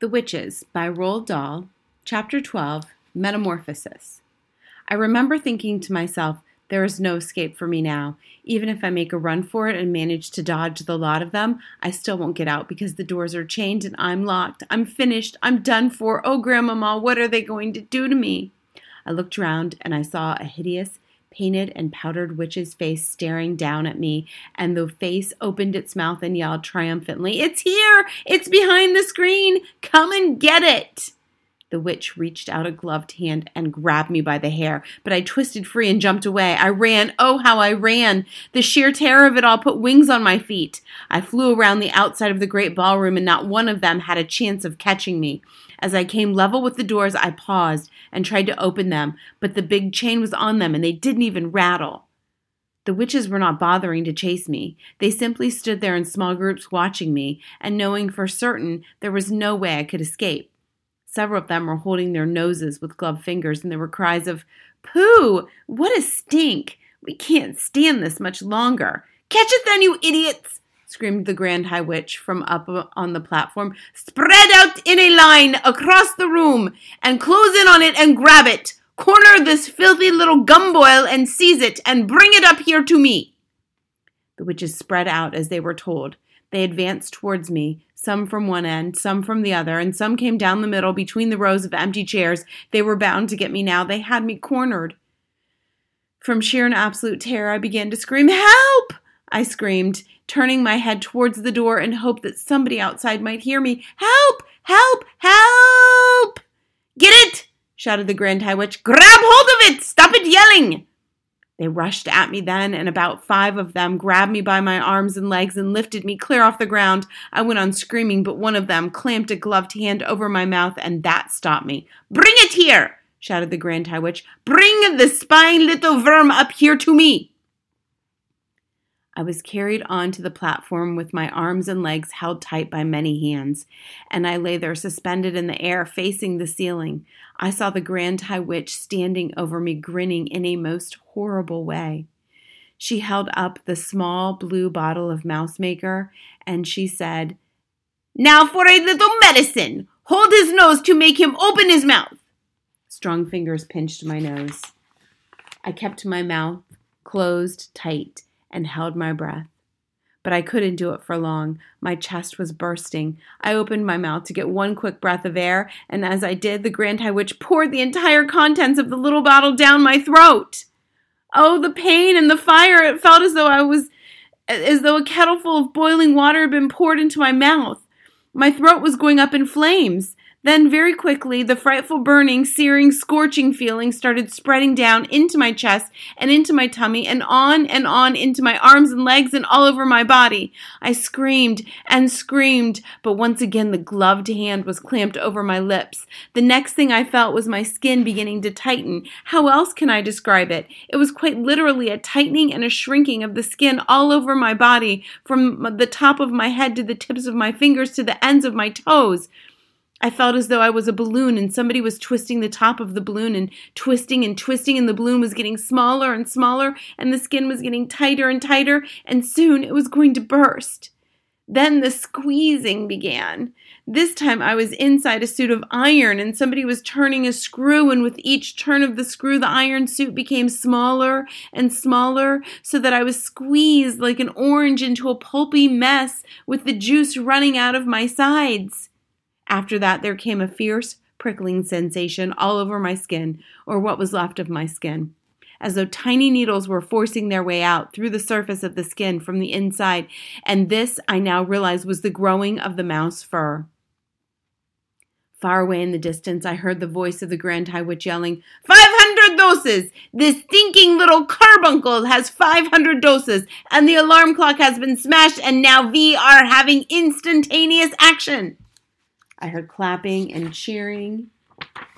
The Witches by Roald Dahl, Chapter 12 Metamorphosis. I remember thinking to myself, there is no escape for me now. Even if I make a run for it and manage to dodge the lot of them, I still won't get out because the doors are chained and I'm locked. I'm finished. I'm done for. Oh, Grandmama, what are they going to do to me? I looked round and I saw a hideous, painted and powdered witch's face staring down at me, and the face opened its mouth and yelled triumphantly, It's here! It's behind the screen! Come and get it! The witch reached out a gloved hand and grabbed me by the hair, but I twisted free and jumped away. I ran. Oh, how I ran! The sheer terror of it all put wings on my feet. I flew around the outside of the great ballroom, and not one of them had a chance of catching me. As I came level with the doors, I paused and tried to open them, but the big chain was on them and they didn't even rattle. The witches were not bothering to chase me. They simply stood there in small groups watching me and knowing for certain there was no way I could escape. Several of them were holding their noses with gloved fingers, and there were cries of, Pooh! What a stink! We can't stand this much longer. Catch it then, you idiots! screamed the Grand High Witch from up on the platform. Spread out in a line across the room and close in on it and grab it. Corner this filthy little gumboil and seize it and bring it up here to me. The witches spread out as they were told. They advanced towards me, some from one end, some from the other, and some came down the middle between the rows of empty chairs. They were bound to get me now. They had me cornered. From sheer and absolute terror, I began to scream, Help! I screamed, turning my head towards the door in hope that somebody outside might hear me. Help! Help! Help! Get it! shouted the Grand High Witch. Grab hold of it! Stop it yelling! They rushed at me then, and about five of them grabbed me by my arms and legs and lifted me clear off the ground. I went on screaming, but one of them clamped a gloved hand over my mouth, and that stopped me. Bring it here! shouted the Grand High Witch. Bring the spying little worm up here to me! I was carried onto the platform with my arms and legs held tight by many hands, and I lay there suspended in the air, facing the ceiling. I saw the Grand High Witch standing over me, grinning in a most horrible way. She held up the small blue bottle of mouse maker, and she said, Now for a little medicine! Hold his nose to make him open his mouth! Strong fingers pinched my nose. I kept my mouth closed tight and held my breath. But I couldn't do it for long. My chest was bursting. I opened my mouth to get one quick breath of air, and as I did, the Grand High Witch poured the entire contents of the little bottle down my throat. Oh, the pain and the fire! It felt as though I was as though a kettle full of boiling water had been poured into my mouth. My throat was going up in flames. Then, very quickly, the frightful burning, searing, scorching feeling started spreading down into my chest and into my tummy and on and on into my arms and legs and all over my body. I screamed and screamed, but once again the gloved hand was clamped over my lips. The next thing I felt was my skin beginning to tighten. How else can I describe it? It was quite literally a tightening and a shrinking of the skin all over my body, from the top of my head to the tips of my fingers to the ends of my toes. I felt as though I was a balloon and somebody was twisting the top of the balloon and twisting and twisting, and the balloon was getting smaller and smaller, and the skin was getting tighter and tighter, and soon it was going to burst. Then the squeezing began. This time I was inside a suit of iron, and somebody was turning a screw, and with each turn of the screw, the iron suit became smaller and smaller, so that I was squeezed like an orange into a pulpy mess with the juice running out of my sides. After that, there came a fierce, prickling sensation all over my skin, or what was left of my skin, as though tiny needles were forcing their way out through the surface of the skin from the inside, and this I now realized was the growing of the mouse fur. Far away in the distance, I heard the voice of the Grand High Witch yelling, Five hundred doses! This stinking little carbuncle has five hundred doses, and the alarm clock has been smashed, and now we are having instantaneous action. I heard clapping and cheering.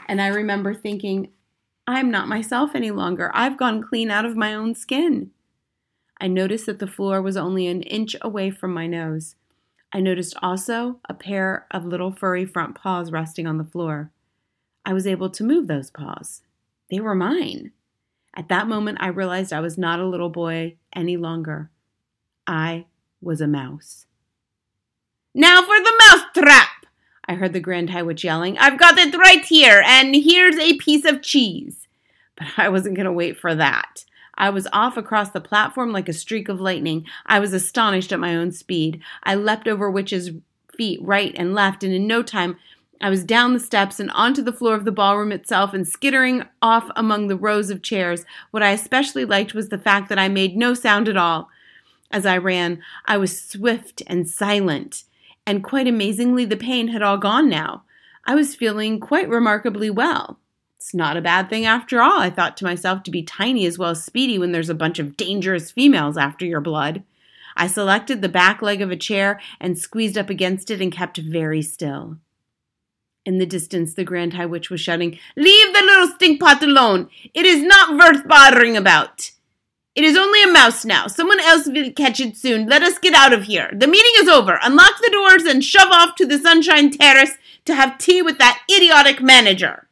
And I remember thinking, I'm not myself any longer. I've gone clean out of my own skin. I noticed that the floor was only an inch away from my nose. I noticed also a pair of little furry front paws resting on the floor. I was able to move those paws. They were mine. At that moment, I realized I was not a little boy any longer. I was a mouse. Now for the mouse trap! I heard the Grand High Witch yelling. I've got it right here, and here's a piece of cheese. But I wasn't going to wait for that. I was off across the platform like a streak of lightning. I was astonished at my own speed. I leapt over Witch's feet right and left, and in no time I was down the steps and onto the floor of the ballroom itself and skittering off among the rows of chairs. What I especially liked was the fact that I made no sound at all. As I ran, I was swift and silent and quite amazingly, the pain had all gone now. I was feeling quite remarkably well. It's not a bad thing after all, I thought to myself, to be tiny as well as speedy when there's a bunch of dangerous females after your blood. I selected the back leg of a chair and squeezed up against it and kept very still. In the distance, the Grand High Witch was shouting, Leave the little stinkpot alone! It is not worth bothering about! It is only a mouse now. Someone else will catch it soon. Let us get out of here. The meeting is over. Unlock the doors and shove off to the Sunshine Terrace to have tea with that idiotic manager.